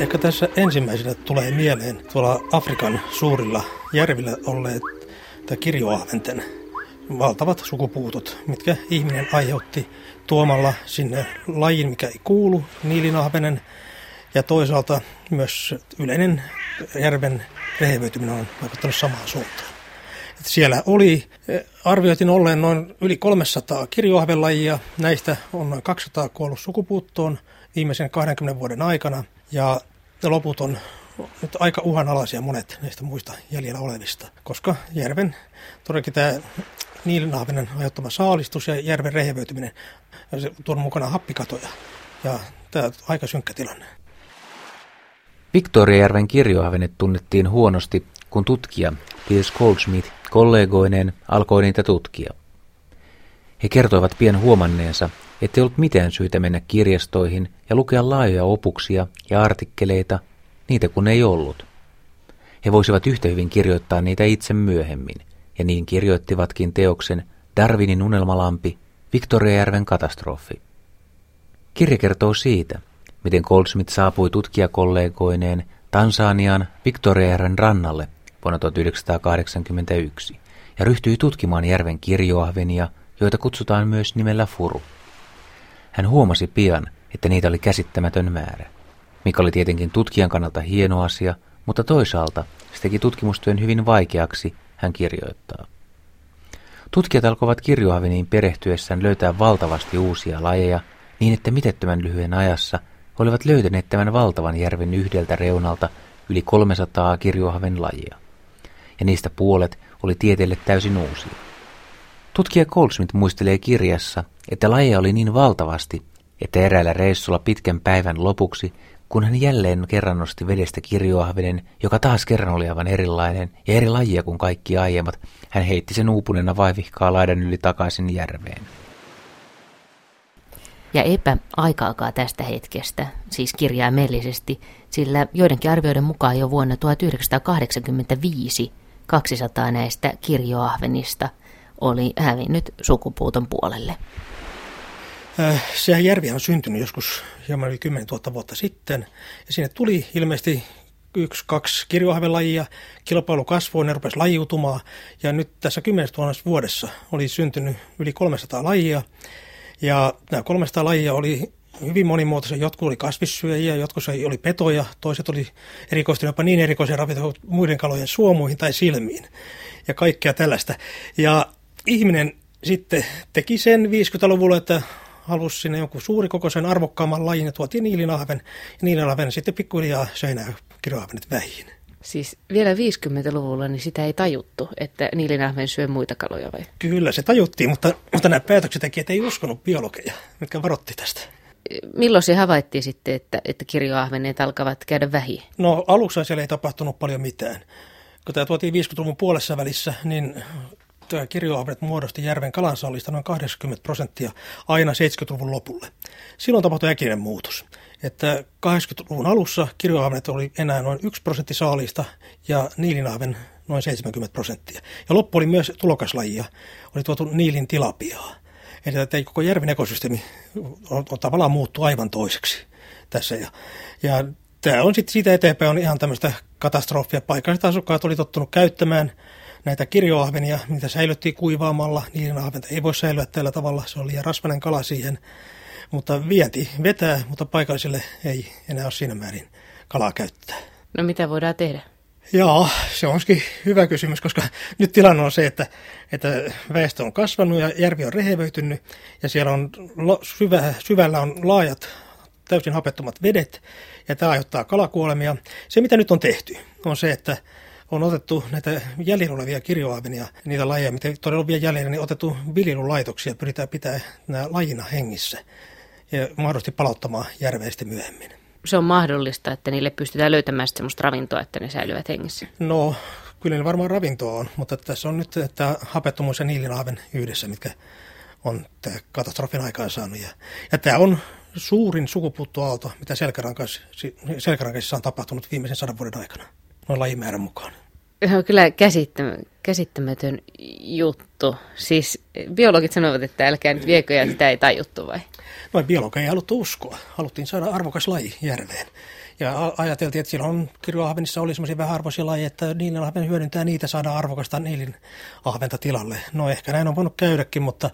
Ehkä tässä ensimmäisenä tulee mieleen tuolla Afrikan suurilla järvillä olleet kirjoahventen valtavat sukupuutot, mitkä ihminen aiheutti tuomalla sinne lajin, mikä ei kuulu, niilinahvenen, ja toisaalta myös yleinen järven rehevöityminen on vaikuttanut samaan suuntaan. Että siellä oli, arvioitin olleen noin yli 300 kirjoahvelajia, näistä on noin 200 kuollut sukupuuttoon viimeisen 20 vuoden aikana, ja loput on nyt aika uhanalaisia monet näistä muista jäljellä olevista, koska järven todellakin tämä niilinahvenen aiheuttama saalistus ja järven rehevöityminen tuon mukana happikatoja. Ja tämä on aika synkkä tilanne. Victoriajärven kirjoahvenet tunnettiin huonosti, kun tutkija Piers Goldsmith kollegoineen alkoi niitä tutkia. He kertoivat pian huomanneensa, ettei ollut mitään syytä mennä kirjastoihin ja lukea laajoja opuksia ja artikkeleita, niitä kun ei ollut. He voisivat yhtä hyvin kirjoittaa niitä itse myöhemmin, ja niin kirjoittivatkin teoksen Darwinin unelmalampi, Victoriajärven katastrofi. Kirja kertoo siitä, miten Goldsmith saapui tutkijakollegoineen Tansaniaan Victoriajärven rannalle vuonna 1981 ja ryhtyi tutkimaan järven kirjoahvenia, joita kutsutaan myös nimellä furu. Hän huomasi pian, että niitä oli käsittämätön määrä, mikä oli tietenkin tutkijan kannalta hieno asia, mutta toisaalta se teki tutkimustyön hyvin vaikeaksi, hän kirjoittaa. Tutkijat alkoivat kirjoahveniin perehtyessään löytää valtavasti uusia lajeja, niin että mitettömän lyhyen ajassa olivat löytäneet tämän valtavan järven yhdeltä reunalta yli 300 kirjoahven lajia. Ja niistä puolet oli tieteelle täysin uusia. Tutkija Goldsmith muistelee kirjassa, että lajeja oli niin valtavasti, että eräällä reissulla pitkän päivän lopuksi, kun hän jälleen kerran nosti vedestä kirjoahvenen, joka taas kerran oli aivan erilainen ja eri lajia kuin kaikki aiemmat, hän heitti sen uupuneena vaivihkaa laidan yli takaisin järveen. Ja epä aikaakaan tästä hetkestä, siis kirjaimellisesti, sillä joidenkin arvioiden mukaan jo vuonna 1985 200 näistä kirjoahvenista – oli hävinnyt sukupuuton puolelle. Äh, sehän järvi on syntynyt joskus hieman yli 10 000 vuotta sitten. Ja sinne tuli ilmeisesti yksi, kaksi kirjoahvelajia, kilpailu kasvoi, ne rupesi lajiutumaan. Ja nyt tässä 10 000 vuodessa oli syntynyt yli 300 lajia. Ja nämä 300 lajia oli hyvin monimuotoisia. Jotkut oli kasvissyöjiä, jotkut oli petoja, toiset oli erikoistuneet jopa niin erikoisia ravintoloita muiden kalojen suomuihin tai silmiin ja kaikkea tällaista. Ja ihminen sitten teki sen 50-luvulla, että halusi sinne jonkun suurikokoisen arvokkaamman lajin ja tuotiin niilinahven. Ja niilinahven sitten pikkuhiljaa söi nämä kirjoahvenet vähin. Siis vielä 50-luvulla niin sitä ei tajuttu, että niilinahven syö muita kaloja vai? Kyllä se tajuttiin, mutta, mutta nämä päätöksentekijät ei uskonut biologeja, mitkä varotti tästä. Milloin se havaittiin sitten, että, että kirjoahveneet alkavat käydä vähin? No aluksi siellä ei tapahtunut paljon mitään. Kun tämä tuotiin 50-luvun puolessa välissä, niin kirjoahvenet muodosti järven kalansallista noin 80 prosenttia aina 70-luvun lopulle. Silloin tapahtui äkinen muutos. Että 80-luvun alussa kirjoahvenet oli enää noin 1 prosentti saalista ja niilinahven noin 70 prosenttia. Ja loppu oli myös tulokaslajia, oli tuotu niilin tilapiaa. Eli että koko järven ekosysteemi on, on tavallaan muuttu aivan toiseksi tässä. Ja, ja tämä on sitten siitä eteenpäin on ihan tämmöistä katastrofia. Paikalliset asukkaat oli tottunut käyttämään – näitä kirjoahvenia, mitä säilyttiin kuivaamalla. Niiden ahventa ei voi säilyä tällä tavalla, se on liian rasvainen kala siihen. Mutta vienti vetää, mutta paikallisille ei enää ole siinä määrin kalaa käyttää. No mitä voidaan tehdä? Joo, se onkin hyvä kysymys, koska nyt tilanne on se, että, että väestö on kasvanut ja järvi on rehevöitynyt ja siellä on syvä, syvällä on laajat täysin hapettomat vedet ja tämä aiheuttaa kalakuolemia. Se mitä nyt on tehty on se, että on otettu näitä jäljellä olevia kirjoahvenia, niitä lajeja, mitä todella on vielä jäljellä, niin otettu viljelulaitoksia, pyritään pitää nämä lajina hengissä ja mahdollisesti palauttamaan järveistä myöhemmin. Se on mahdollista, että niille pystytään löytämään sellaista ravintoa, että ne säilyvät hengissä? No, kyllä ne varmaan ravintoa on, mutta tässä on nyt tämä hapettomuus ja niilinahven yhdessä, mitkä on tämä katastrofin aikaan saanut. Ja, ja tämä on suurin sukupuuttoaalto, mitä selkärankaisissa on tapahtunut viimeisen sadan vuoden aikana, noin lajimäärän mukaan. On kyllä käsittämätön juttu. Siis biologit sanovat, että älkää nyt viekö ja sitä ei tajuttu vai? No biologia ei haluttu uskoa. Haluttiin saada arvokas laji järveen. Ja ajateltiin, että silloin kirjoahvenissa oli semmoisia vähän arvoisia lajeja, että niilin ahven hyödyntää niitä, saada arvokasta niilin ahventa tilalle. No ehkä näin on voinut käydäkin, mutta,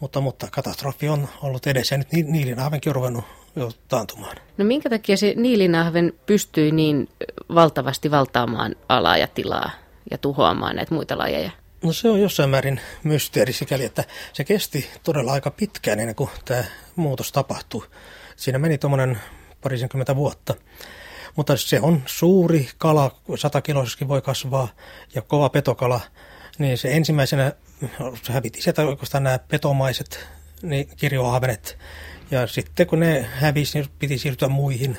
mutta, mutta katastrofi on ollut edessä ja nyt niilin ahvenkin on ruvennut jo taantumaan. No minkä takia se niilinahven pystyi niin valtavasti valtaamaan alaa ja tilaa ja tuhoamaan näitä muita lajeja? No se on jossain määrin mysteeri sikäli, että se kesti todella aika pitkään ennen kuin tämä muutos tapahtui. Siinä meni tuommoinen parisenkymmentä vuotta. Mutta se on suuri kala, kiloisessakin voi kasvaa, ja kova petokala, niin se ensimmäisenä se häviti sieltä oikeastaan nämä petomaiset niin kirjoahvenet. Ja sitten kun ne hävisi, niin piti siirtyä muihin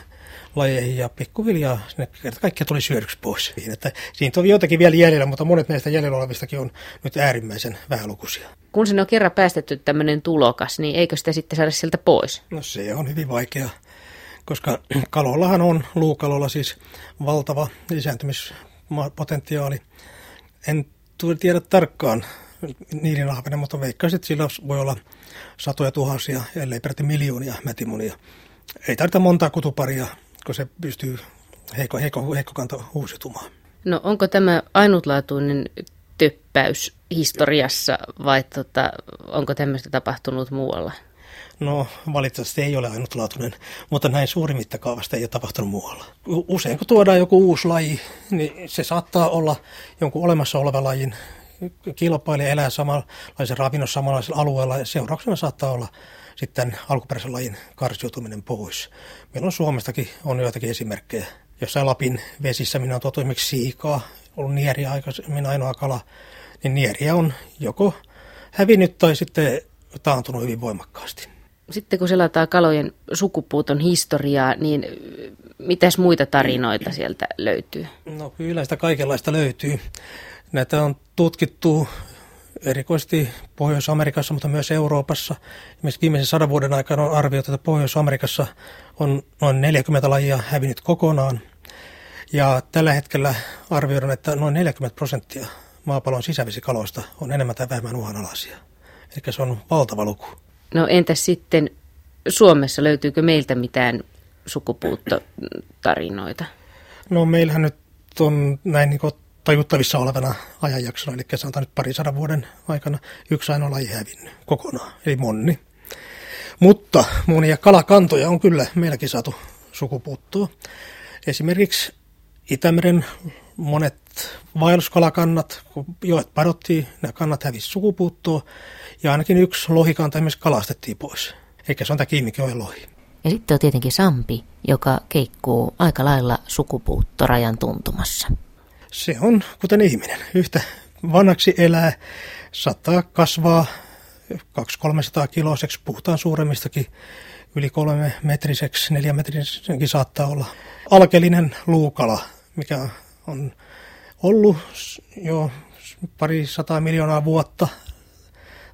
lajeihin ja pikkuhiljaa ne kaikki tuli syödyksi pois. Että siinä on joitakin vielä jäljellä, mutta monet näistä jäljellä olevistakin on nyt äärimmäisen vähälukuisia. Kun sinne on kerran päästetty tämmöinen tulokas, niin eikö sitä sitten saada sieltä pois? No se on hyvin vaikea koska kalollahan on, luukalolla siis valtava lisääntymispotentiaali. En tiedä tarkkaan niiden ahvenen, mutta veikkaisin, että sillä voi olla satoja tuhansia, ellei peräti miljoonia mätimunia. Ei tarvita montaa kutuparia, kun se pystyy heikko, heikko, heikko kanta uusitumaan. No onko tämä ainutlaatuinen töppäys historiassa vai tota, onko tämmöistä tapahtunut muualla? No valitettavasti ei ole ainutlaatuinen, mutta näin suuri mittakaavasta ei ole tapahtunut muualla. Usein kun tuodaan joku uusi laji, niin se saattaa olla jonkun olemassa olevan lajin kilpailija elää samanlaisen ravinnossa samanlaisella alueella ja seurauksena saattaa olla sitten alkuperäisen lajin karsiutuminen pois. Meillä on Suomestakin on joitakin esimerkkejä. Jossain Lapin vesissä minä olen tuotu esimerkiksi siikaa, ollut nieriä aikaisemmin ainoa kala, niin nieriä on joko hävinnyt tai sitten taantunut hyvin voimakkaasti sitten kun selataan kalojen sukupuuton historiaa, niin mitäs muita tarinoita sieltä löytyy? No kyllä sitä kaikenlaista löytyy. Näitä on tutkittu erikoisesti Pohjois-Amerikassa, mutta myös Euroopassa. Esimerkiksi viimeisen sadan vuoden aikana on arvioitu, että Pohjois-Amerikassa on noin 40 lajia hävinnyt kokonaan. Ja tällä hetkellä arvioidaan, että noin 40 prosenttia maapallon sisävesikaloista on enemmän tai vähemmän uhanalaisia. Eli se on valtava luku. No entäs sitten Suomessa, löytyykö meiltä mitään sukupuuttotarinoita? No meillähän nyt on näin niin tajuttavissa olevana ajanjaksona, eli sanotaan nyt pari sadan vuoden aikana yksi ainoa laji hävinnyt kokonaan, eli monni. Mutta monia kalakantoja on kyllä meilläkin saatu sukupuuttoa. Esimerkiksi Itämeren monet vaelluskalakannat, kun joet padottiin, nämä kannat hävisi sukupuuttoa ja ainakin yksi lohikanta esimerkiksi kalastettiin pois. Eikä se on tämä Kiimikjoen lohi. Ja sitten on tietenkin Sampi, joka keikkuu aika lailla sukupuuttorajan tuntumassa. Se on kuten ihminen. Yhtä vanhaksi elää, saattaa kasvaa 200-300 kiloiseksi, puhutaan suuremmistakin, yli kolme metriseksi, neljä metrisekin saattaa olla. Alkelinen luukala, mikä on ollut jo pari sataa miljoonaa vuotta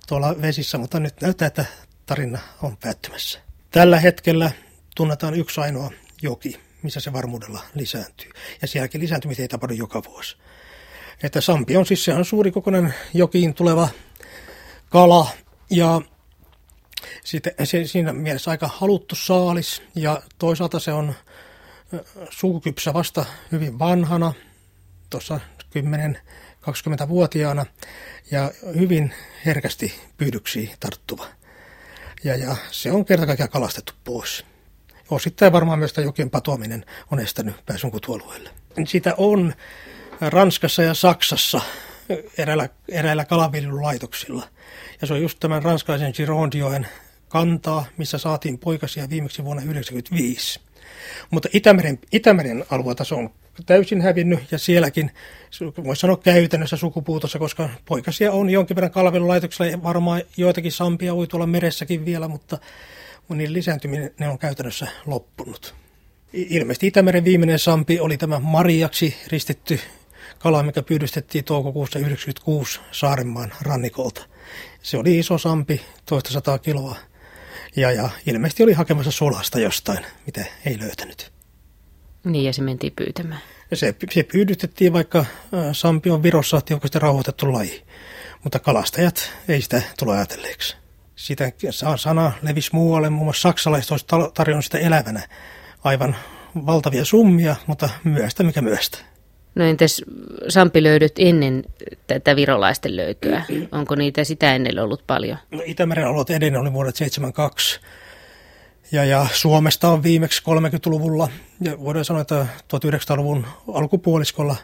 tuolla vesissä, mutta nyt näyttää, että tarina on päättymässä. Tällä hetkellä tunnetaan yksi ainoa joki, missä se varmuudella lisääntyy. Ja sielläkin lisääntymistä ei tapahdu joka vuosi. Että Sampi on siis se on suuri kokonainen jokiin tuleva kala ja sitten se, siinä mielessä aika haluttu saalis ja toisaalta se on suukypsä vasta hyvin vanhana, tuossa 10-20-vuotiaana ja hyvin herkästi pyydyksiä tarttuva. Ja, ja se on kerta kaikkiaan kalastettu pois. Osittain varmaan myös tämä jokien patoaminen on estänyt pääsyn kutualueelle. Sitä on Ranskassa ja Saksassa eräillä, eräillä kalaviljelylaitoksilla. Ja se on just tämän ranskalaisen Girondioen kantaa, missä saatiin poikasia viimeksi vuonna 1995. Mutta Itämeren, Itämeren alueelta se on täysin hävinnyt ja sielläkin voisi sanoa käytännössä sukupuutossa, koska poikasia on jonkin verran kalvelulaitoksella ja varmaan joitakin sampia voi tuolla meressäkin vielä, mutta niiden lisääntyminen ne on käytännössä loppunut. Ilmeisesti Itämeren viimeinen sampi oli tämä Mariaksi ristetty kala, mikä pyydystettiin toukokuussa 1996 Saarenmaan rannikolta. Se oli iso sampi, toista sataa kiloa. Ja, ja ilmeisesti oli hakemassa sulasta jostain, mitä ei löytänyt. Niin, ja se mentiin pyytämään. Se, se pyydytettiin, vaikka Sampion Virossa tiukasti rauhoitettu laji. Mutta kalastajat ei sitä tule ajatelleeksi. Sitä sana levisi muualle, muun muassa saksalaiset olisi tarjonnut sitä elävänä aivan valtavia summia, mutta myöstä mikä myöstä. No entäs sampilöydöt ennen tätä virolaisten löytyä? Onko niitä sitä ennen ollut paljon? No, Itämeren alueet edelleen oli vuodet 72. Ja, ja Suomesta on viimeksi 30-luvulla ja voidaan sanoa, että 1900-luvun alkupuoliskolla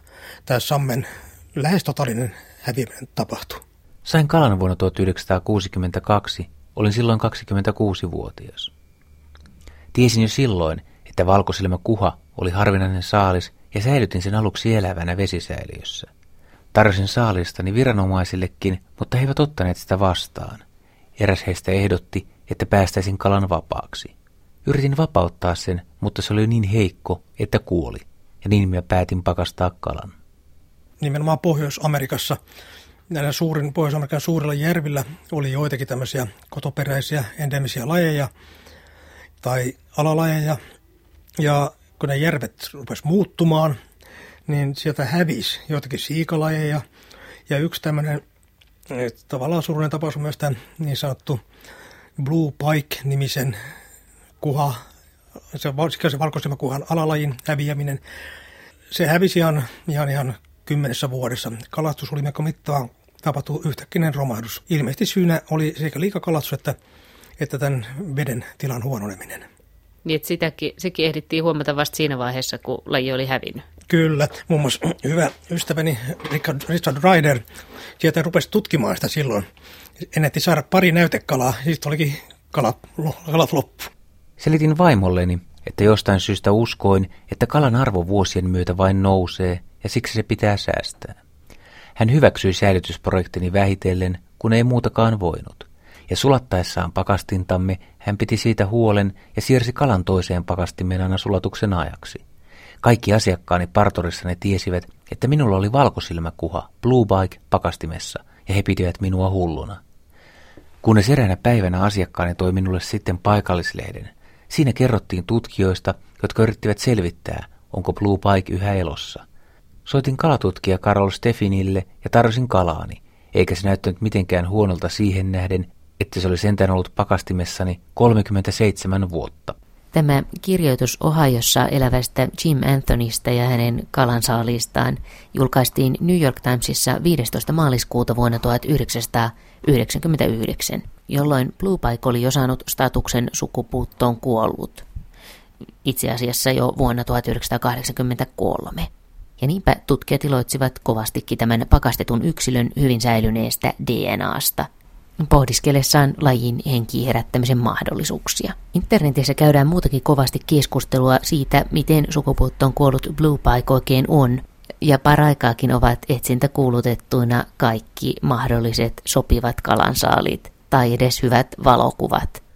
tämä Sammen lähes totaalinen häviäminen tapahtui. Sain kalan vuonna 1962. Olin silloin 26-vuotias. Tiesin jo silloin, että valkosilmä kuha oli harvinainen saalis ja säilytin sen aluksi elävänä vesisäiliössä. Tarjosin saalistani viranomaisillekin, mutta he eivät ottaneet sitä vastaan. Eräs heistä ehdotti, että päästäisin kalan vapaaksi. Yritin vapauttaa sen, mutta se oli niin heikko, että kuoli, ja niin minä päätin pakastaa kalan. Nimenomaan Pohjois-Amerikassa, näillä suurin, Pohjois-Amerikan suurilla järvillä oli joitakin tämmöisiä kotoperäisiä endemisiä lajeja tai alalajeja, ja kun ne järvet rupesi muuttumaan, niin sieltä hävisi joitakin siikalajeja. Ja yksi tämmöinen tavallaan surullinen tapaus on myös tämän niin sanottu Blue Pike-nimisen kuha, se, se valkoisilmakuhan alalajin häviäminen. Se hävisi ihan, ihan, ihan kymmenessä vuodessa. Kalastus oli melko mittava, tapahtui yhtäkkinen romahdus. Ilmeisesti syynä oli sekä liikakalastus että, että tämän veden tilan huononeminen. Niin, että sitäkin, sekin ehdittiin huomata vasta siinä vaiheessa, kun laji oli hävinnyt. Kyllä. Muun muassa hyvä ystäväni Richard, Richard Ryder sieltä rupesi tutkimaan sitä silloin. Ennätti saada pari näytekalaa, sitten olikin kalat, kalat loppu. Selitin vaimolleni, että jostain syystä uskoin, että kalan arvo vuosien myötä vain nousee ja siksi se pitää säästää. Hän hyväksyi säilytysprojektini vähitellen, kun ei muutakaan voinut ja sulattaessaan pakastintamme hän piti siitä huolen ja siirsi kalan toiseen pakastimeen aina sulatuksen ajaksi. Kaikki asiakkaani partorissani tiesivät, että minulla oli valkosilmäkuha, Blue Bike, pakastimessa, ja he pitivät minua hulluna. Kunnes eräänä päivänä asiakkaani toi minulle sitten paikallislehden. Siinä kerrottiin tutkijoista, jotka yrittivät selvittää, onko Blue Bike yhä elossa. Soitin kalatutkija Karol Stefinille ja tarjosin kalaani, eikä se näyttänyt mitenkään huonolta siihen nähden, että se oli sentään ollut pakastimessani 37 vuotta. Tämä kirjoitus Ohiossa elävästä Jim Anthonysta ja hänen kalansaaliistaan julkaistiin New York Timesissa 15. maaliskuuta vuonna 1999, jolloin Blue Pike oli jo saanut statuksen sukupuuttoon kuollut. Itse asiassa jo vuonna 1983. Ja niinpä tutkijat iloitsivat kovastikin tämän pakastetun yksilön hyvin säilyneestä DNAsta – pohdiskellessaan lajin henkiin herättämisen mahdollisuuksia. Internetissä käydään muutakin kovasti keskustelua siitä, miten sukupuuttoon kuollut Blue Pike oikein on, ja paraikaakin ovat etsintä kuulutettuina kaikki mahdolliset sopivat kalansaalit tai edes hyvät valokuvat.